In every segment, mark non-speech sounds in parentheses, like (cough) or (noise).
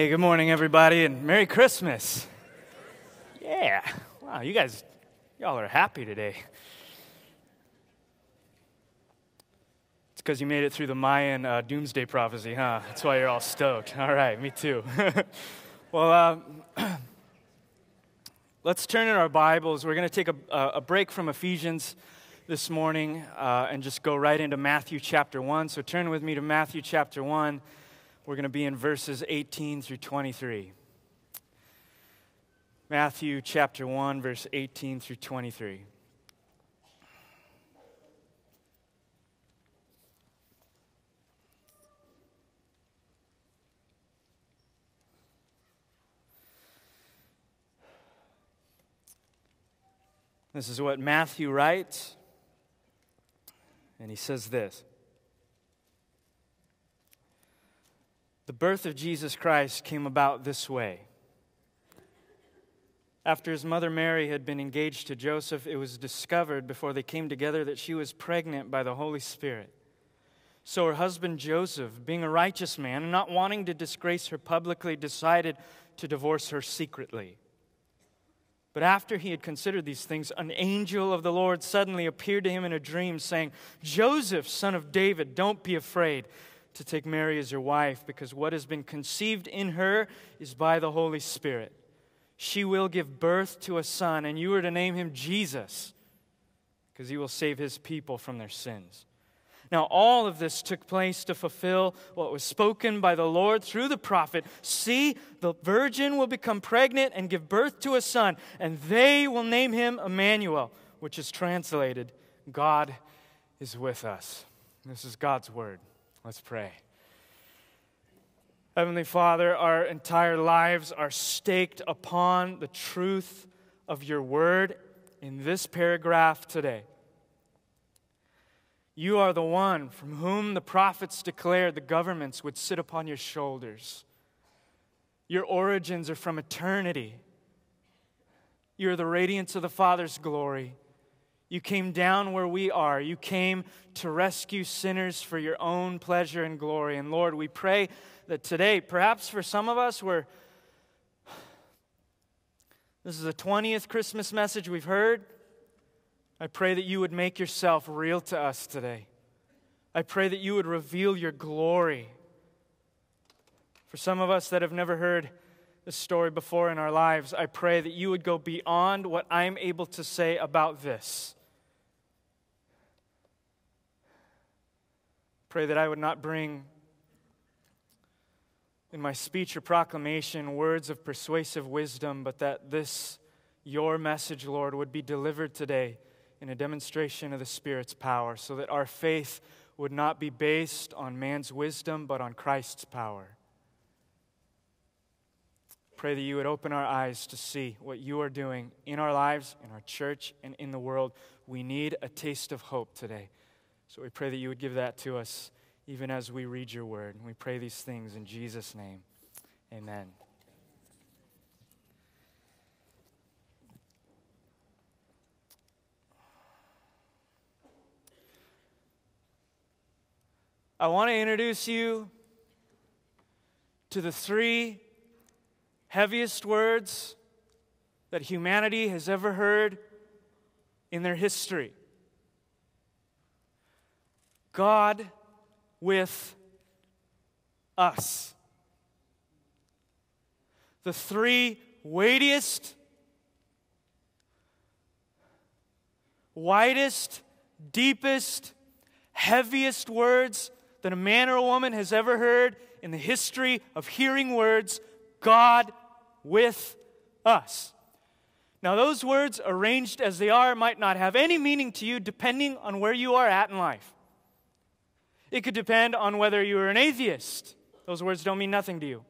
Hey, good morning, everybody, and Merry Christmas. Yeah. Wow, you guys, y'all are happy today. It's because you made it through the Mayan uh, doomsday prophecy, huh? That's why you're all stoked. All right, me too. (laughs) well, uh, (clears throat) let's turn in our Bibles. We're going to take a, a, break from Ephesians this morning uh, and just go right into Matthew chapter 1. So turn with me to Matthew chapter 1. We're going to be in verses 18 through 23. Matthew chapter 1, verse 18 through 23. This is what Matthew writes. And he says this The birth of Jesus Christ came about this way. After his mother Mary had been engaged to Joseph, it was discovered before they came together that she was pregnant by the Holy Spirit. So her husband Joseph, being a righteous man and not wanting to disgrace her publicly, decided to divorce her secretly. But after he had considered these things, an angel of the Lord suddenly appeared to him in a dream, saying, Joseph, son of David, don't be afraid to take Mary as your wife, because what has been conceived in her is by the Holy Spirit. She will give birth to a son, and you are to name him Jesus, because he will save his people from their sins. Now, all of this took place to fulfill what was spoken by the Lord through the prophet. See, the virgin will become pregnant and give birth to a son, and they will name him Emmanuel, which is translated God is with us. This is God's word. Let's pray. Heavenly Father, our entire lives are staked upon the truth of your word in this paragraph today. You are the one from whom the prophets declared the governments would sit upon your shoulders. Your origins are from eternity. You are the radiance of the Father's glory. You came down where we are. You came to rescue sinners for your own pleasure and glory. And Lord, we pray that today, perhaps for some of us, we're. This is the 20th Christmas message we've heard. I pray that you would make yourself real to us today. I pray that you would reveal your glory. For some of us that have never heard this story before in our lives, I pray that you would go beyond what I'm able to say about this. Pray that I would not bring in my speech or proclamation words of persuasive wisdom, but that this, your message, Lord, would be delivered today in a demonstration of the Spirit's power, so that our faith would not be based on man's wisdom, but on Christ's power. Pray that you would open our eyes to see what you are doing in our lives, in our church, and in the world. We need a taste of hope today. So we pray that you would give that to us even as we read your word. And we pray these things in Jesus' name. Amen. I want to introduce you to the three heaviest words that humanity has ever heard in their history. God with us. The three weightiest, widest, deepest, heaviest words that a man or a woman has ever heard in the history of hearing words God with us. Now, those words, arranged as they are, might not have any meaning to you depending on where you are at in life. It could depend on whether you are an atheist. Those words don't mean nothing to you.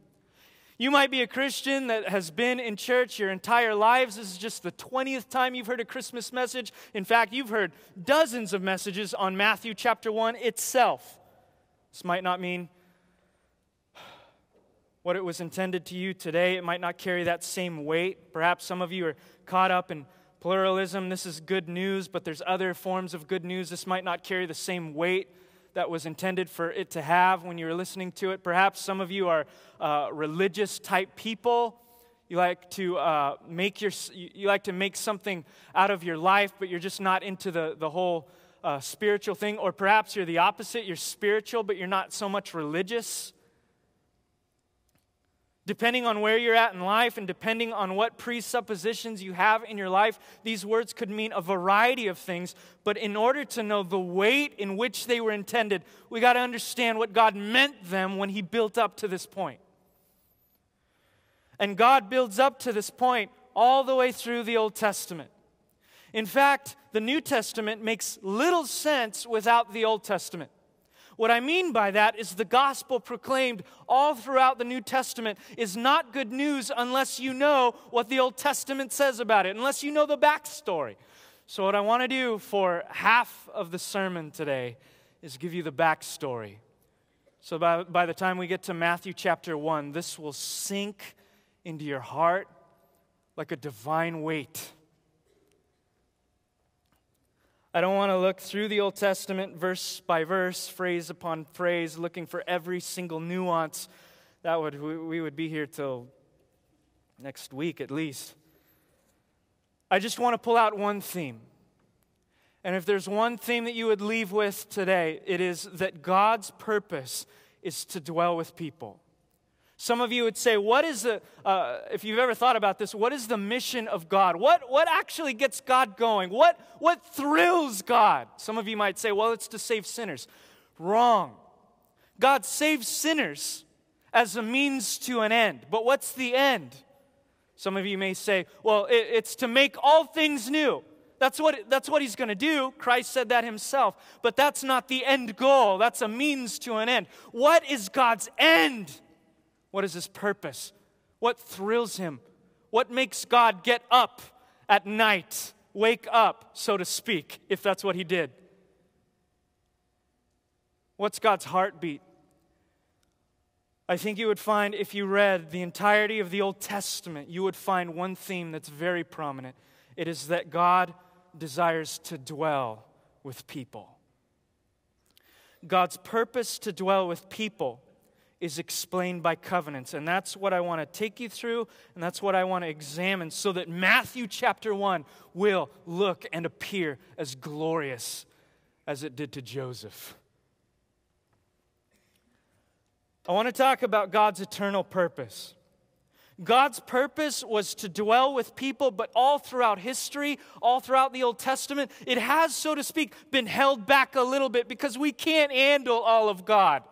You might be a Christian that has been in church your entire lives. This is just the 20th time you've heard a Christmas message. In fact, you've heard dozens of messages on Matthew chapter 1 itself. This might not mean what it was intended to you today. It might not carry that same weight. Perhaps some of you are caught up in pluralism. This is good news, but there's other forms of good news. This might not carry the same weight that was intended for it to have when you were listening to it. Perhaps some of you are uh, religious type people. You like to uh, make your you like to make something out of your life, but you're just not into the, the whole uh, spiritual thing. Or perhaps you're the opposite. You're spiritual, but you're not so much religious. Depending on where you're at in life and depending on what presuppositions you have in your life, these words could mean a variety of things. But in order to know the weight in which they were intended, we got to understand what God meant them when He built up to this point. And God builds up to this point all the way through the Old Testament. In fact, the New Testament makes little sense without the Old Testament. What I mean by that is the gospel proclaimed all throughout the New Testament is not good news unless you know what the Old Testament says about it, unless you know the backstory. So, what I want to do for half of the sermon today is give you the backstory. So, by, by the time we get to Matthew chapter 1, this will sink into your heart like a divine weight. I don't want to look through the Old Testament verse by verse, phrase upon phrase, looking for every single nuance. That would we would be here till next week at least. I just want to pull out one theme. And if there's one theme that you would leave with today, it is that God's purpose is to dwell with people. Some of you would say, What is the, uh, if you've ever thought about this, what is the mission of God? What, what actually gets God going? What, what thrills God? Some of you might say, Well, it's to save sinners. Wrong. God saves sinners as a means to an end. But what's the end? Some of you may say, Well, it, it's to make all things new. That's what, that's what he's going to do. Christ said that himself. But that's not the end goal, that's a means to an end. What is God's end? What is his purpose? What thrills him? What makes God get up at night, wake up, so to speak, if that's what he did? What's God's heartbeat? I think you would find, if you read the entirety of the Old Testament, you would find one theme that's very prominent. It is that God desires to dwell with people. God's purpose to dwell with people is explained by covenants. And that's what I want to take you through, and that's what I want to examine so that Matthew chapter 1 will look and appear as glorious as it did to Joseph. I want to talk about God's eternal purpose. God's purpose was to dwell with people, but all throughout history, all throughout the Old Testament, it has, so to speak, been held back a little bit because we can't handle all of God.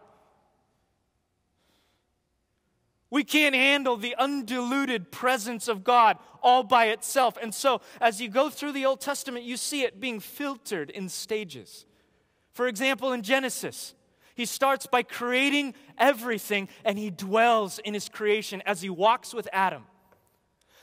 We can't handle the undiluted presence of God all by itself. And so, as you go through the Old Testament, you see it being filtered in stages. For example, in Genesis, he starts by creating everything and he dwells in his creation as he walks with Adam.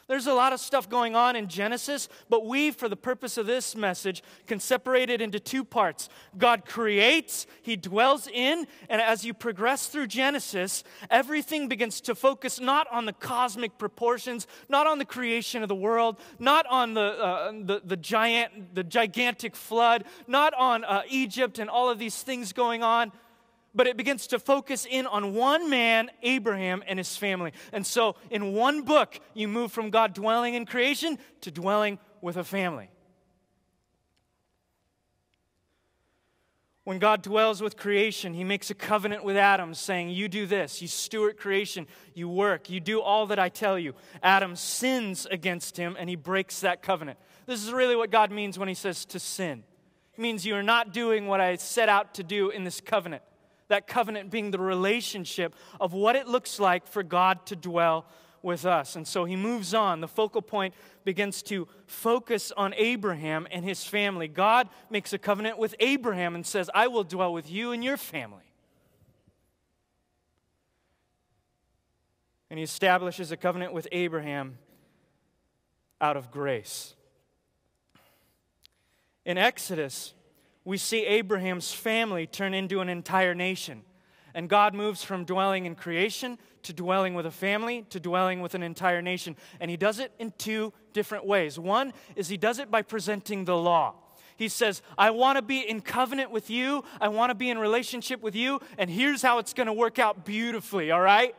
There's a lot of stuff going on in Genesis, but we, for the purpose of this message, can separate it into two parts. God creates, He dwells in, and as you progress through Genesis, everything begins to focus not on the cosmic proportions, not on the creation of the world, not on the, uh, the, the, giant, the gigantic flood, not on uh, Egypt and all of these things going on but it begins to focus in on one man, Abraham, and his family. And so, in one book, you move from God dwelling in creation to dwelling with a family. When God dwells with creation, he makes a covenant with Adam, saying, You do this, you steward creation, you work, you do all that I tell you. Adam sins against him, and he breaks that covenant. This is really what God means when he says to sin. It means you are not doing what I set out to do in this covenant that covenant being the relationship of what it looks like for God to dwell with us. And so he moves on. The focal point begins to focus on Abraham and his family. God makes a covenant with Abraham and says, I will dwell with you and your family. And he establishes a covenant with Abraham out of grace. In Exodus, we see Abraham's family turn into an entire nation. And God moves from dwelling in creation to dwelling with a family to dwelling with an entire nation. And He does it in two different ways. One is He does it by presenting the law. He says, I want to be in covenant with you. I want to be in relationship with you. And here's how it's going to work out beautifully, all right?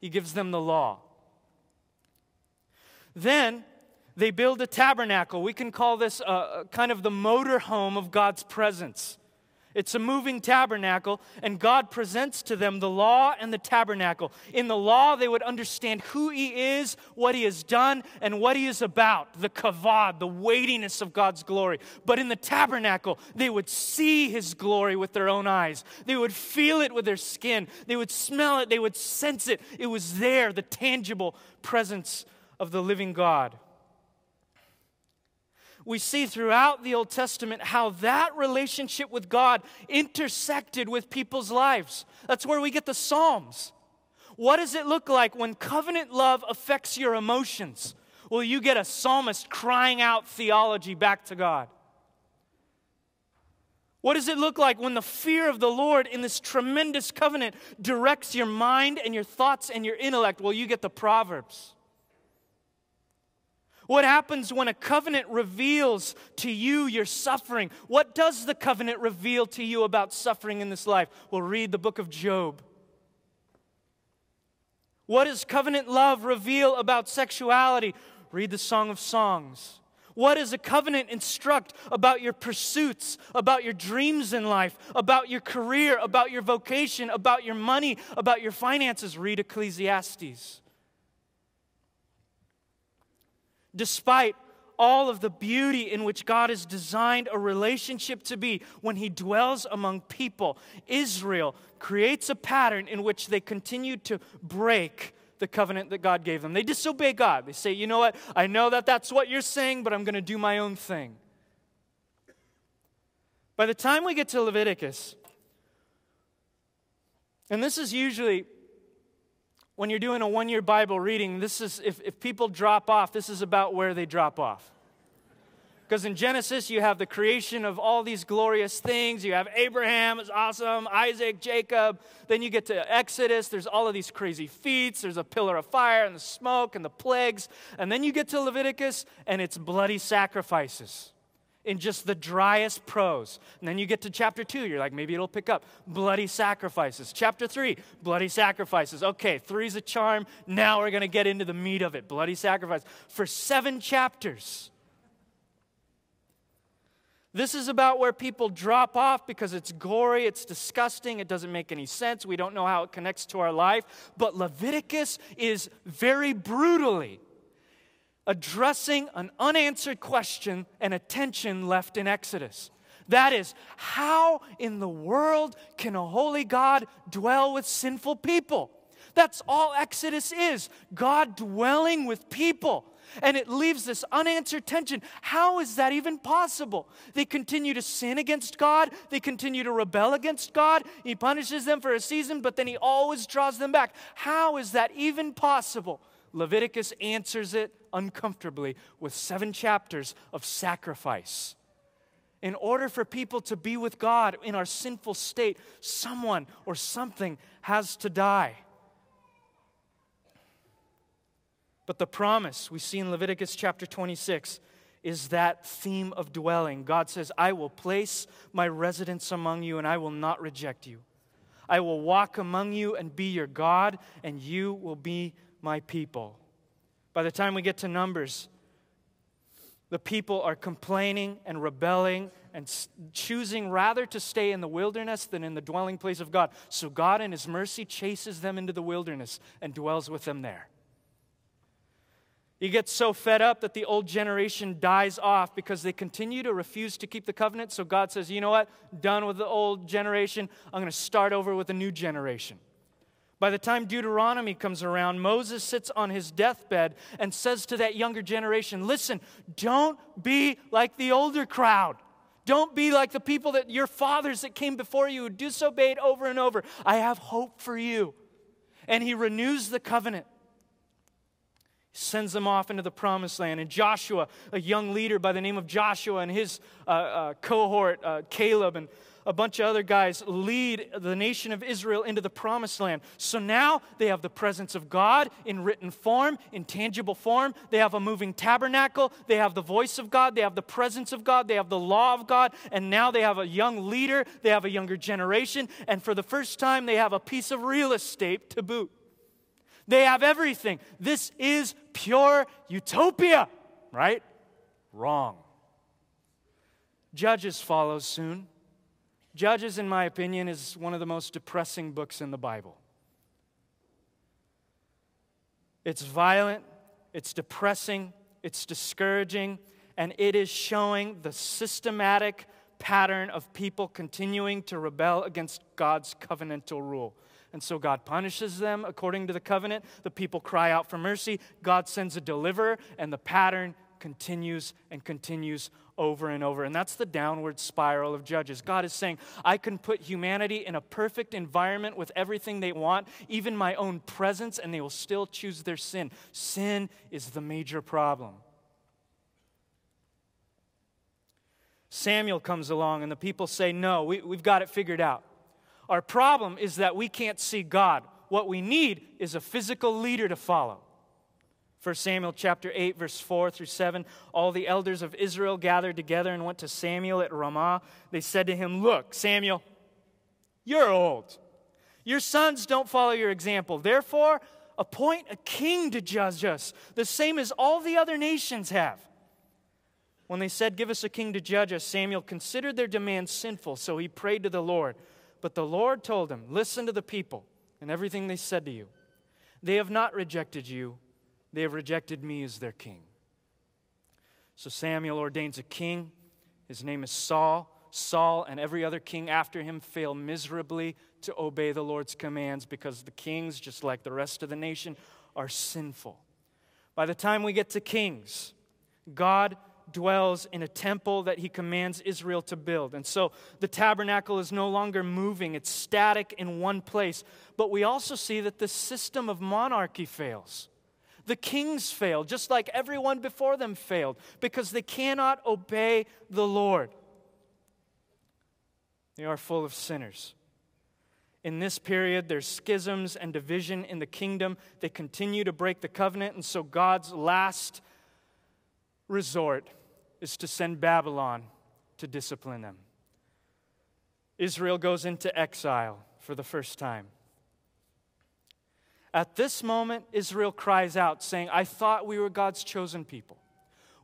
He gives them the law. Then they build a tabernacle. We can call this uh, kind of the motor home of God's presence. It's a moving tabernacle, and God presents to them the law and the tabernacle. In the law, they would understand who He is, what He has done, and what He is about the kavod, the weightiness of God's glory. But in the tabernacle, they would see His glory with their own eyes. They would feel it with their skin. They would smell it. They would sense it. It was there, the tangible presence of the living God we see throughout the Old Testament how that relationship with God intersected with people's lives. That's where we get the Psalms. What does it look like when covenant love affects your emotions? Well, you get a psalmist crying out theology back to God. What does it look like when the fear of the Lord in this tremendous covenant directs your mind and your thoughts and your intellect? Well, you get the Proverbs. What happens when a covenant reveals to you your suffering? What does the covenant reveal to you about suffering in this life? Well, read the book of Job. What does covenant love reveal about sexuality? Read the Song of Songs. What does a covenant instruct about your pursuits, about your dreams in life, about your career, about your vocation, about your money, about your finances? Read Ecclesiastes despite all of the beauty in which God has designed a relationship to be when He dwells among people, Israel creates a pattern in which they continue to break the covenant that God gave them. They disobey God. They say, you know what? I know that that's what you're saying, but I'm going to do my own thing. By the time we get to Leviticus, and this is usually when you're doing a one year Bible reading, this is, if, if people drop off, this is about where they drop off. Because in Genesis, you have the creation of all these glorious things. You have Abraham, is awesome, Isaac, Jacob. Then you get to Exodus, there's all of these crazy feats. There's a pillar of fire and the smoke and the plagues. And then you get to Leviticus, and it's bloody sacrifices in just the driest prose. And then you get to chapter two, you're like, maybe it'll pick up. Bloody sacrifices. Chapter three, bloody sacrifices. Okay, three's a charm. Now we're going to get into the meat of it bloody sacrifice. For seven chapters. This is about where people drop off because it's gory, it's disgusting, it doesn't make any sense, we don't know how it connects to our life. But Leviticus is very brutally addressing an unanswered question and attention left in Exodus. That is, how in the world can a holy God dwell with sinful people? That's all Exodus is God dwelling with people. And it leaves this unanswered tension. How is that even possible? They continue to sin against God, they continue to rebel against God. He punishes them for a season, but then He always draws them back. How is that even possible? Leviticus answers it uncomfortably with seven chapters of sacrifice. In order for people to be with God in our sinful state, someone or something has to die. But the promise we see in Leviticus chapter 26 is that theme of dwelling. God says, I will place my residence among you and I will not reject you. I will walk among you and be your God, and you will be my people. By the time we get to Numbers, the people are complaining and rebelling and choosing rather to stay in the wilderness than in the dwelling place of God. So God, in His mercy, chases them into the wilderness and dwells with them there. You get so fed up that the old generation dies off because they continue to refuse to keep the covenant. So God says, you know what? Done with the old generation. I'm going to start over with a new generation. By the time Deuteronomy comes around, Moses sits on his deathbed and says to that younger generation, Listen, don't be like the older crowd. Don't be like the people that your fathers that came before you who disobeyed over and over. I have hope for you. And he renews the covenant. sends them off into the promised land. And Joshua, a young leader by the name of Joshua, and his uh, uh, cohort, uh, Caleb, and a bunch of other guys lead the nation of Israel into the promised land. So now they have the presence of God in written form, in tangible form. They have a moving tabernacle. They have the voice of God. They have the presence of God. They have the law of God. And now they have a young leader. They have a younger generation. And for the first time, they have a piece of real estate to boot. They have everything. This is pure utopia, right? Wrong. Judges follows soon. Judges, in my opinion, is one of the most depressing books in the Bible. It's violent, it's depressing, it's discouraging, and it is showing the systematic pattern of people continuing to rebel against God's covenantal rule. And so God punishes them according to the covenant. The people cry out for mercy. God sends a deliverer, and the pattern continues and continues over and over. And that's the downward spiral of Judges. God is saying, I can put humanity in a perfect environment with everything they want, even my own presence, and they will still choose their sin. Sin is the major problem. Samuel comes along, and the people say, No, we, we've got it figured out. Our problem is that we can't see God. What we need is a physical leader to follow. 1 Samuel chapter 8 verse 4 through 7 all the elders of Israel gathered together and went to Samuel at Ramah. They said to him look Samuel you're old. Your sons don't follow your example. Therefore appoint a king to judge us the same as all the other nations have. When they said give us a king to judge us Samuel considered their demand sinful so he prayed to the Lord. But the Lord told him, Listen to the people and everything they said to you. They have not rejected you, they have rejected me as their king. So Samuel ordains a king. His name is Saul. Saul and every other king after him fail miserably to obey the Lord's commands because the kings, just like the rest of the nation, are sinful. By the time we get to Kings, God dwells in a temple that he commands Israel to build. And so the tabernacle is no longer moving, it's static in one place. But we also see that the system of monarchy fails. The kings fail, just like everyone before them failed, because they cannot obey the Lord. They are full of sinners. In this period, there's schisms and division in the kingdom. They continue to break the covenant, and so God's last resort is to send Babylon to discipline them. Israel goes into exile for the first time. At this moment, Israel cries out, saying, I thought we were God's chosen people.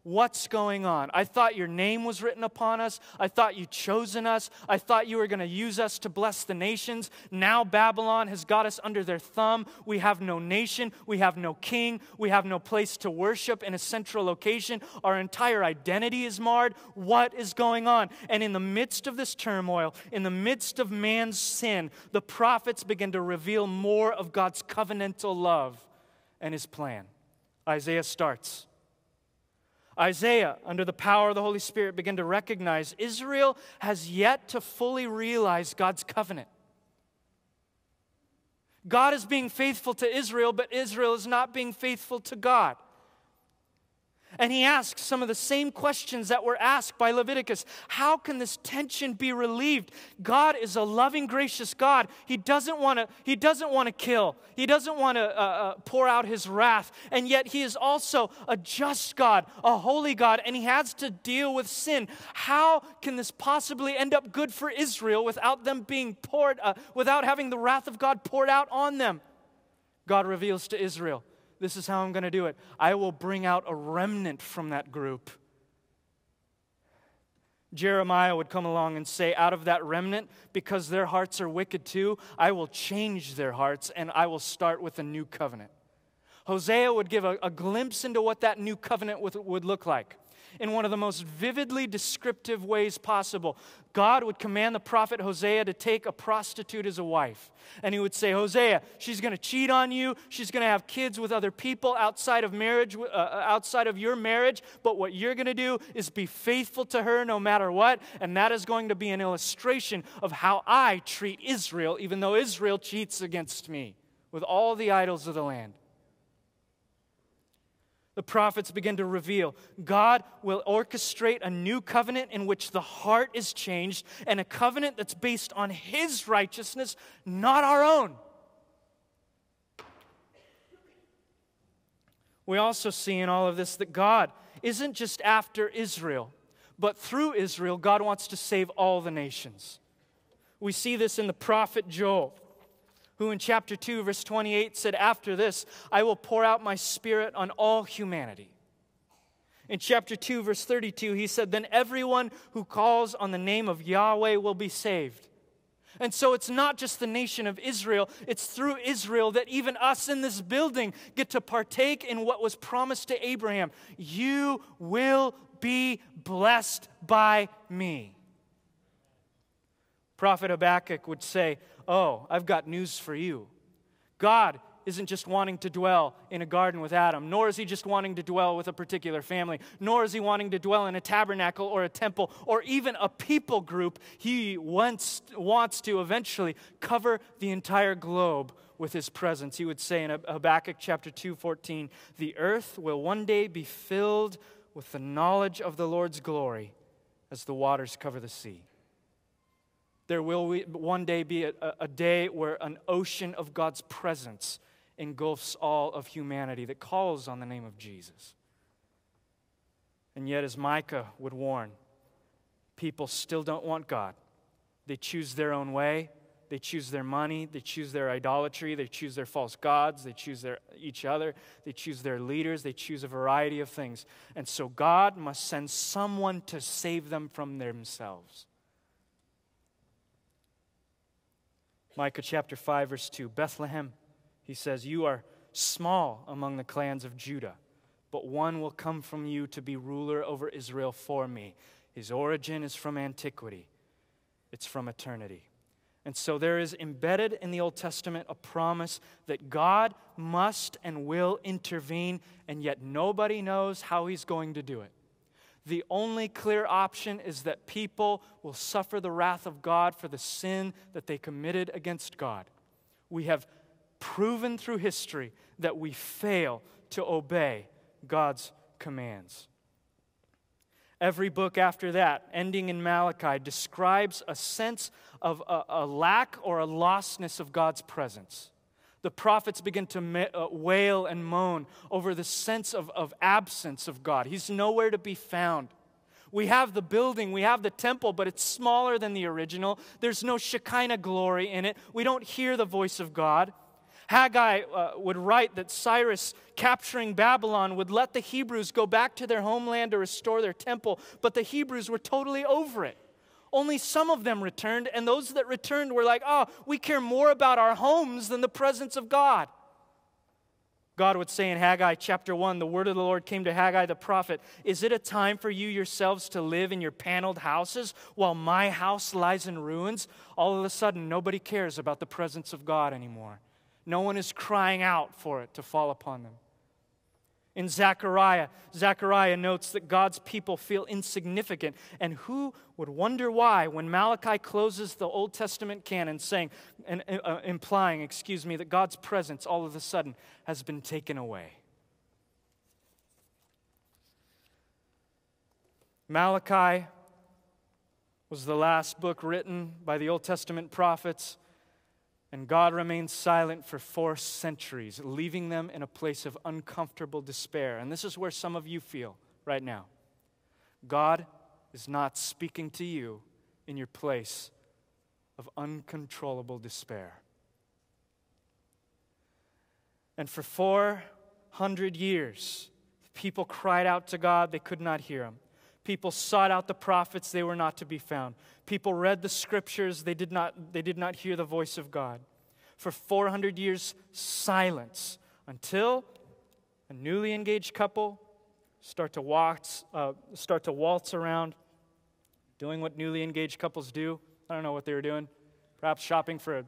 What's going on? I thought your name was written upon us. I thought you chosen us. I thought you were going to use us to bless the nations. Now Babylon has got us under their thumb. We have no nation. We have no king. We have no place to worship in a central location. Our entire identity is marred. What is going on? And in the midst of this turmoil, in the midst of man's sin, the prophets begin to reveal more of God's covenantal love and his plan. Isaiah starts. Isaiah, under the power of the Holy Spirit, began to recognize Israel has yet to fully realize God's covenant. God is being faithful to Israel, but Israel is not being faithful to God. And he asks some of the same questions that were asked by Leviticus. How can this tension be relieved? God is a loving, gracious God. He doesn't want to, he doesn't want to kill. He doesn't want to uh, uh, pour out his wrath. And yet he is also a just God, a holy God, and he has to deal with sin. How can this possibly end up good for Israel without them being poured, uh, without having the wrath of God poured out on them? God reveals to Israel this is how I'm going to do it. I will bring out a remnant from that group. Jeremiah would come along and say, Out of that remnant, because their hearts are wicked too, I will change their hearts and I will start with a new covenant. Hosea would give a, a glimpse into what that new covenant would, would look like in one of the most vividly descriptive ways possible. God would command the prophet Hosea to take a prostitute as a wife. And he would say, Hosea, she's going to cheat on you. She's going to have kids with other people outside of marriage, uh, uh, outside of your marriage. But what you're going to do is be faithful to her no matter what. And that is going to be an illustration of how I treat Israel, even though Israel cheats against me with all the idols of the land. The prophets begin to reveal God will orchestrate a new covenant in which the heart is changed and a covenant that's based on His righteousness, not our own. We also see in all of this that God isn't just after Israel, but through Israel, God wants to save all the nations. We see this in the prophet Joel who in chapter 2, verse 28 said, After this, I will pour out my spirit on all humanity. In chapter 2, verse 32, he said, Then everyone who calls on the name of Yahweh will be saved. And so it's not just the nation of Israel, it's through Israel that even us in this building get to partake in what was promised to Abraham. You will be blessed by me. Prophet Habakkuk would say, Oh, I've got news for you. God isn't just wanting to dwell in a garden with Adam, nor is he just wanting to dwell with a particular family, nor is he wanting to dwell in a tabernacle or a temple or even a people group. He wants, wants to eventually cover the entire globe with his presence. He would say in Habakkuk chapter 2, 14, the earth will one day be filled with the knowledge of the Lord's glory as the waters cover the sea. There will one day be a, a day where an ocean of God's presence engulfs all of humanity that calls on the name of Jesus. And yet, as Micah would warn, people still don't want God. They choose their own way. They choose their money. They choose their idolatry. They choose their false gods. They choose their, each other. They choose their leaders. They choose a variety of things. And so God must send someone to save them from themselves. Micah chapter 5, verse 2 Bethlehem, he says, You are small among the clans of Judah, but one will come from you to be ruler over Israel for me. His origin is from antiquity, it's from eternity. And so there is embedded in the Old Testament a promise that God must and will intervene, and yet nobody knows how he's going to do it the only clear option is that people will suffer the wrath of God for the sin that they committed against God. We have proven through history that we fail to obey God's commands. Every book after that, ending in Malachi, describes a sense of a, a lack or a lostness of God's presence the prophets begin to uh, wail and moan over the sense of, of absence of God. He's nowhere to be found. We have the building, we have the temple, but it's smaller than the original. There's no Shekinah glory in it. We don't hear the voice of God. Haggai uh, would write that Cyrus capturing Babylon would let the Hebrews go back to their homeland to restore their temple, but the Hebrews were totally over it only some of them returned, and those that returned were like, oh, we care more about our homes than the presence of God. God would say in Haggai chapter 1, the word of the Lord came to Haggai the prophet Is it a time for you yourselves to live in your paneled houses while my house lies in ruins? All of a sudden, nobody cares about the presence of God anymore. No one is crying out for it to fall upon them. In Zechariah, Zechariah notes that God's people feel insignificant. And who would wonder why when Malachi closes the Old Testament canon, saying, and, uh, implying, excuse me, that God's presence all of a sudden has been taken away? Malachi was the last book written by the Old Testament prophets. And God remained silent for four centuries, leaving them in a place of uncomfortable despair. And this is where some of you feel right now. God is not speaking to you in your place of uncontrollable despair. And for 400 years, people cried out to God, they could not hear him. People sought out the prophets, they were not to be found. People read the scriptures, they did not, they did not hear the voice of God. For 400 years, silence until a newly engaged couple start to, waltz, uh, start to waltz around, doing what newly engaged couples do. I don't know what they were doing. Perhaps shopping for a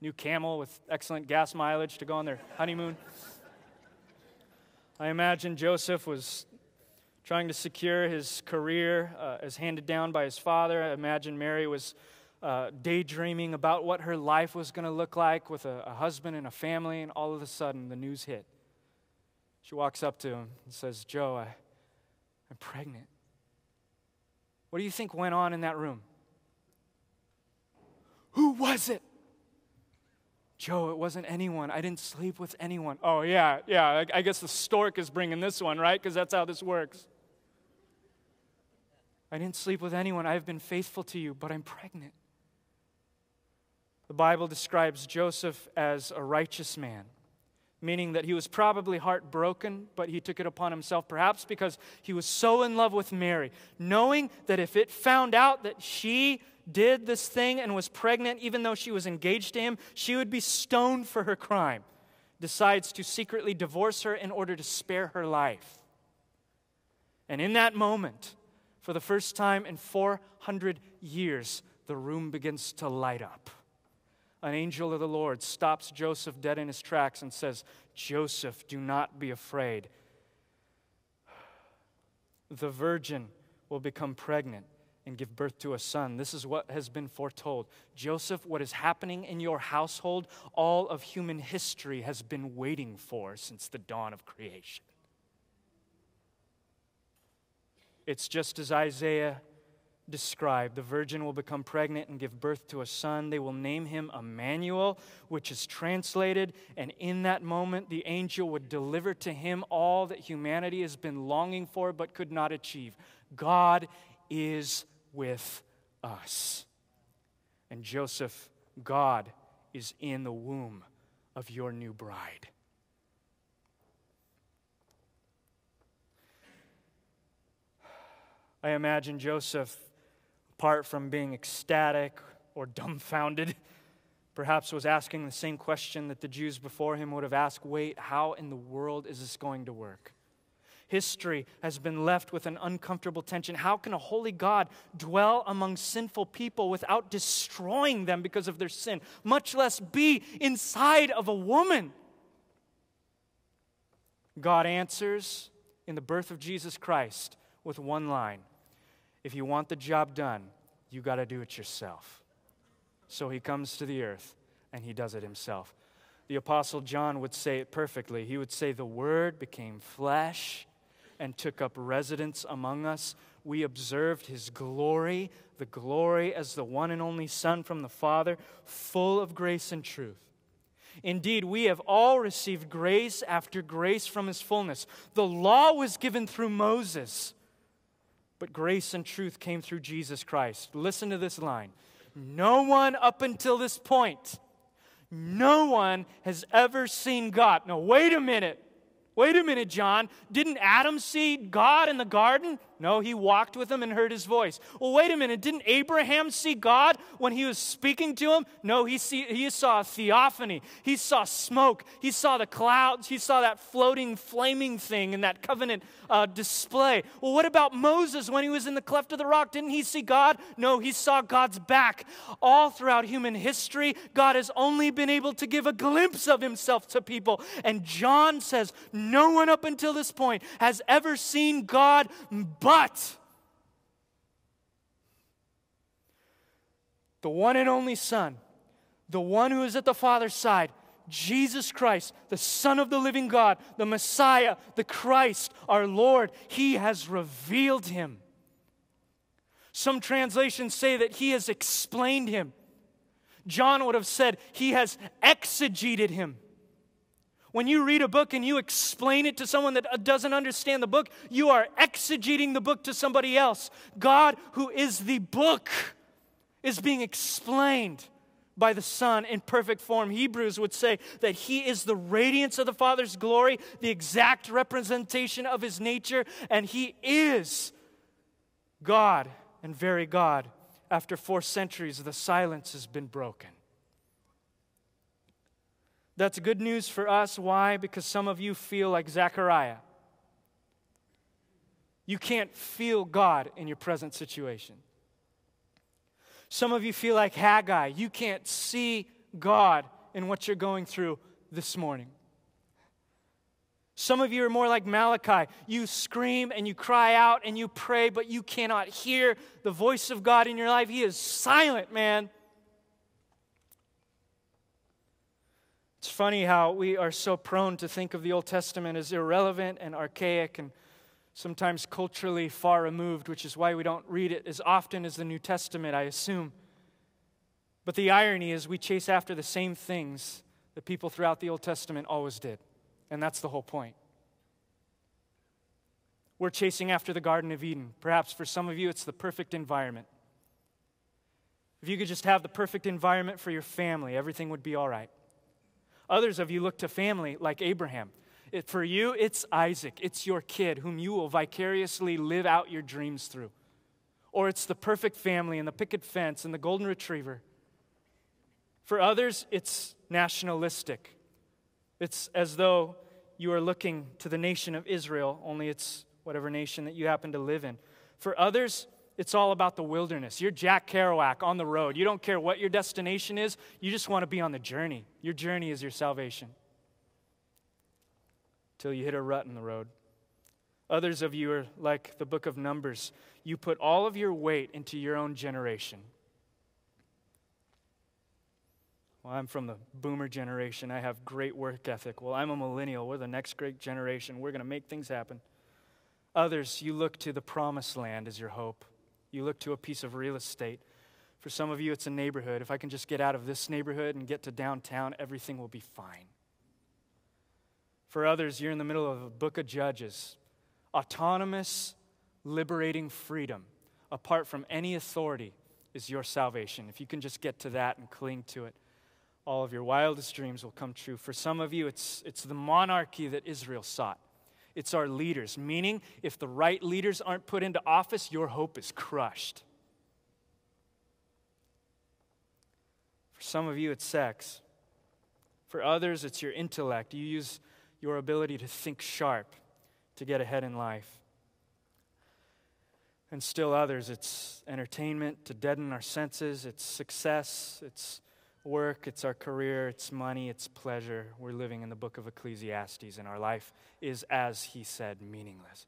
new camel with excellent gas mileage to go on their honeymoon. I imagine Joseph was trying to secure his career uh, as handed down by his father. I imagine Mary was uh, daydreaming about what her life was going to look like with a, a husband and a family, and all of a sudden the news hit. She walks up to him and says, Joe, I, I'm pregnant. What do you think went on in that room? Who was it? Joe, it wasn't anyone. I didn't sleep with anyone. Oh, yeah, yeah. I guess the stork is bringing this one, right? Because that's how this works. I didn't sleep with anyone. I have been faithful to you, but I'm pregnant. The Bible describes Joseph as a righteous man, meaning that he was probably heartbroken, but he took it upon himself, perhaps because he was so in love with Mary, knowing that if it found out that she did this thing and was pregnant, even though she was engaged to him, she would be stoned for her crime. Decides to secretly divorce her in order to spare her life. And in that moment, for the first time in 400 years, the room begins to light up. An angel of the Lord stops Joseph dead in his tracks and says, Joseph, do not be afraid. The virgin will become pregnant and give birth to a son. This is what has been foretold. Joseph, what is happening in your household, all of human history has been waiting for since the dawn of creation. It's just as Isaiah described. The virgin will become pregnant and give birth to a son. They will name him Emmanuel, which is translated, and in that moment, the angel would deliver to him all that humanity has been longing for but could not achieve. God is with us. And Joseph, God is in the womb of your new bride. I imagine Joseph, apart from being ecstatic or dumbfounded, (laughs) perhaps was asking the same question that the Jews before him would have asked wait, how in the world is this going to work? history has been left with an uncomfortable tension. How can a holy God dwell among sinful people without destroying them because of their sin, much less be inside of a woman? God answers in the birth of Jesus Christ with one line If you want the job done, you got to do it yourself. So he comes to the earth and he does it himself. The Apostle John would say it perfectly. He would say, The Word became flesh and took up residence among us. We observed his glory, the glory as the one and only Son from the Father, full of grace and truth. Indeed, we have all received grace after grace from his fullness. The law was given through Moses, but grace and truth came through Jesus Christ. Listen to this line No one up until this point, no one has ever seen God. Now, wait a minute. Wait a minute, John. Didn't Adam see God in the garden? No, he walked with him and heard his voice. Well, wait a minute. Didn't Abraham see God when he was speaking to him? No, he, see, he saw a theophany. He saw smoke. He saw the clouds. He saw that floating, flaming thing in that covenant uh, display. Well, what about Moses when he was in the cleft of the rock? Didn't he see God? No, he saw God's back. All throughout human history, God has only been able to give a glimpse of himself to people. And John says, no one up until this point has ever seen God the one and only Son, the one who is at the Father's side, Jesus Christ, the Son of the living God, the Messiah, the Christ, our Lord, He has revealed Him. Some translations say that He has explained Him. John would have said, He has exegeted Him. When you read a book and you explain it to someone that uh, doesn't understand the book, you are exegeting the book to somebody else. God, who is the book, is being explained by the Son in perfect form. Hebrews would say that He is the radiance of the Father's glory, the exact representation of His nature, and He is God and very God. After four centuries, the silence has been broken. That's good news for us. Why? Because some of you feel like Zechariah. You can't feel God in your present situation. Some of you feel like Haggai. You can't see God in what you're going through this morning. Some of you are more like Malachi. You scream and you cry out and you pray, but you cannot hear the voice of God in your life. He is silent, man. It's funny how we are so prone to think of the Old Testament as irrelevant and archaic and sometimes culturally far removed, which is why we don't read it as often as the New Testament, I assume. But the irony is, we chase after the same things that people throughout the Old Testament always did. And that's the whole point. We're chasing after the Garden of Eden. Perhaps for some of you, it's the perfect environment. If you could just have the perfect environment for your family, everything would be all right. Others of you look to family like Abraham. It, for you, it's Isaac. It's your kid whom you will vicariously live out your dreams through. Or it's the perfect family and the picket fence and the golden retriever. For others, it's nationalistic. It's as though you are looking to the nation of Israel, only it's whatever nation that you happen to live in. For others, it's all about the wilderness. You're Jack Kerouac on the road. You don't care what your destination is, you just want to be on the journey. Your journey is your salvation. Till you hit a rut in the road. Others of you are like the book of Numbers. You put all of your weight into your own generation. Well, I'm from the boomer generation. I have great work ethic. Well, I'm a millennial. We're the next great generation. We're going to make things happen. Others, you look to the promised land as your hope. You look to a piece of real estate. For some of you, it's a neighborhood. If I can just get out of this neighborhood and get to downtown, everything will be fine. For others, you're in the middle of a book of Judges autonomous, liberating freedom, apart from any authority, is your salvation. If you can just get to that and cling to it, all of your wildest dreams will come true. For some of you, it's, it's the monarchy that Israel sought it's our leaders. Meaning, if the right leaders aren't put into office, your hope is crushed. For some of you, it's sex. For others, it's your intellect. You use your ability to think sharp to get ahead in life. And still others, it's entertainment to deaden our senses, it's success, it's work, it's our career, it's money, it's pleasure. We're living in the book of Ecclesiastes, and our life is, as he said, meaningless.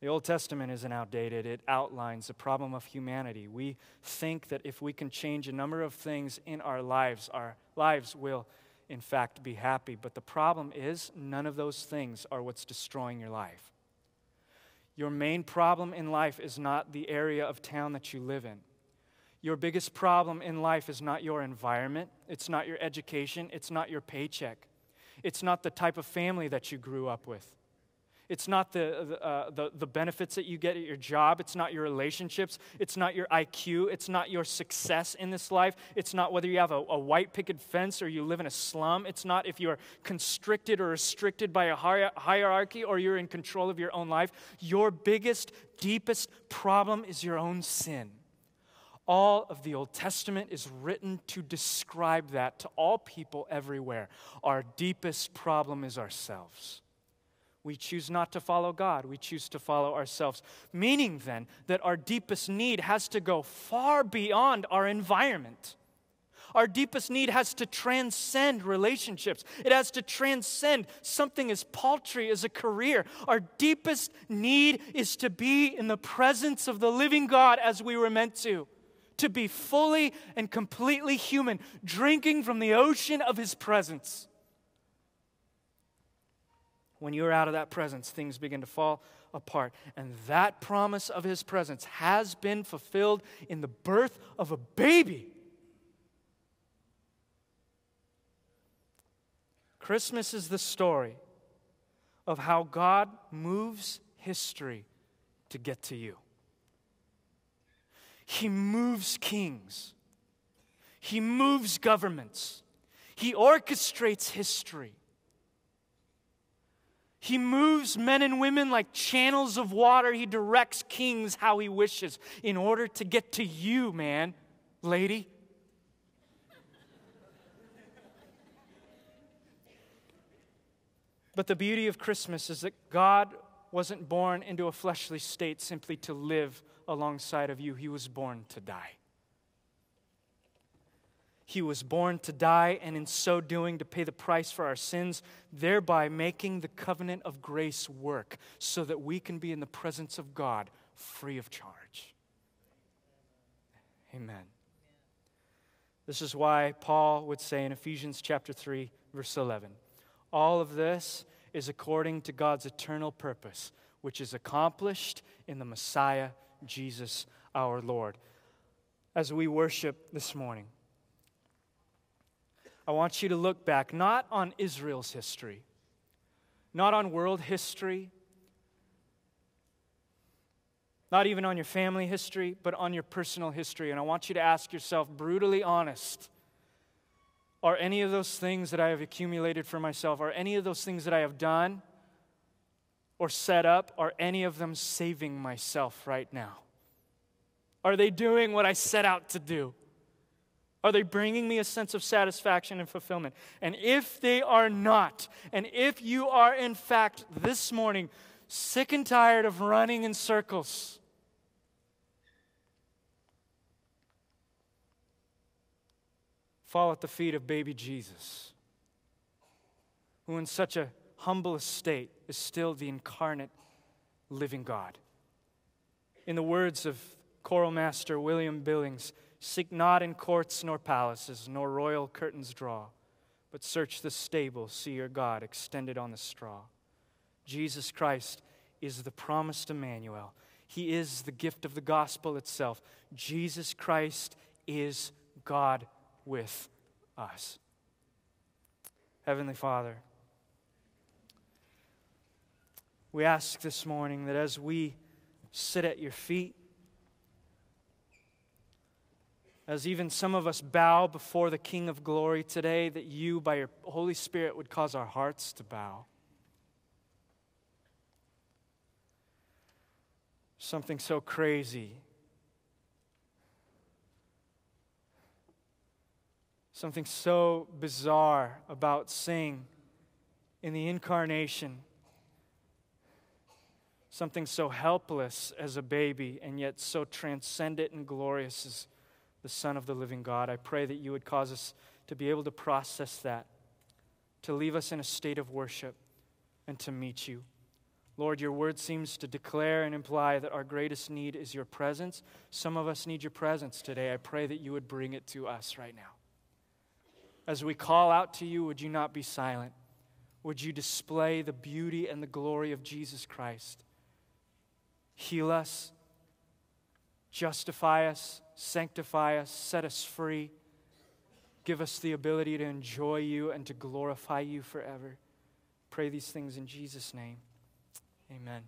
The Old Testament isn't outdated. It outlines the problem of humanity. We think that if we can change a number of things in our lives, our lives will, in fact, be happy. But the problem is, none of those things are what's destroying your life. Your main problem in life is not the area of town that you live in. Your biggest problem in life is not your environment, it's not your education, it's not your paycheck, it's not the type of family that you grew up with. It's not the, uh, the, the benefits that you get at your job. It's not your relationships. It's not your IQ. It's not your success in this life. It's not whether you have a, a white picket fence or you live in a slum. It's not if you're constricted or restricted by a hierarchy or you're in control of your own life. Your biggest, deepest problem is your own sin. All of the Old Testament is written to describe that to all people everywhere. Our deepest problem is ourselves. We choose not to follow God, we choose to follow ourselves. Meaning then that our deepest need has to go far beyond our environment. Our deepest need has to transcend relationships. It has to transcend something as paltry as a career. Our deepest need is to be in the presence of the living God as we were meant to to be fully and completely human, drinking from the ocean of His presence. When you're out of that presence, things begin to fall apart. And that promise of His presence has been fulfilled in the birth of a baby. Christmas is the story of how God moves history to get to you. He moves kings, He moves governments, He orchestrates history. He moves men and women like channels of water. He directs kings how he wishes in order to get to you, man, lady. But the beauty of Christmas is that God wasn't born into a fleshly state simply to live alongside of you. He was born to die. He was born to die, and in so doing, to pay the price for our sins, thereby making the covenant of grace work so that we can be in the presence of God free of charge. Amen. This is why Paul would say in Ephesians chapter 3, verse 11, all of this is according to God's eternal purpose, which is accomplished in the Messiah, Jesus our Lord. As we worship this morning, I want you to look back not on Israel's history, not on world history, not even on your family history, but on your personal history. And I want you to ask yourself, brutally honest, are any of those things that I have accumulated for myself, are any of those things that I have done or set up, are any of them saving myself right now? Are they doing what I set out to do? Are they bringing me a sense of satisfaction and fulfillment? And if they are not, and if you are in fact this morning sick and tired of running in circles, fall at the feet of baby Jesus, who in such a humble estate is still the incarnate living God. In the words of choral master William Billings, seek not in courts nor palaces, nor royal curtains draw, but search the stable, see your God extended on the straw. Jesus Christ is the promised Emmanuel. He is the gift of the gospel itself. Jesus Christ is God with us. Heavenly Father, we ask this morning that as we sit at your feet, as even some of us bow before the King of glory today, that you, by your Holy Spirit, would cause our hearts to bow. Something so crazy something so bizarre about saying in the incarnation, something so helpless as a baby and yet so transcendent and glorious as the Son of the living God. I pray that you would cause us to be able to process that, to leave us in a state of worship, and to meet you. Lord, your word seems to declare and imply that our greatest need is your presence. Some of us need your presence today. I pray that you would bring it to us right now. As we call out to you, would you not be silent? Would you display the beauty and the glory of Jesus Christ? Heal us, justify us, sanctify us, set us free. Give us the ability to enjoy you and to glorify you forever. Pray these things in Jesus' name. Amen.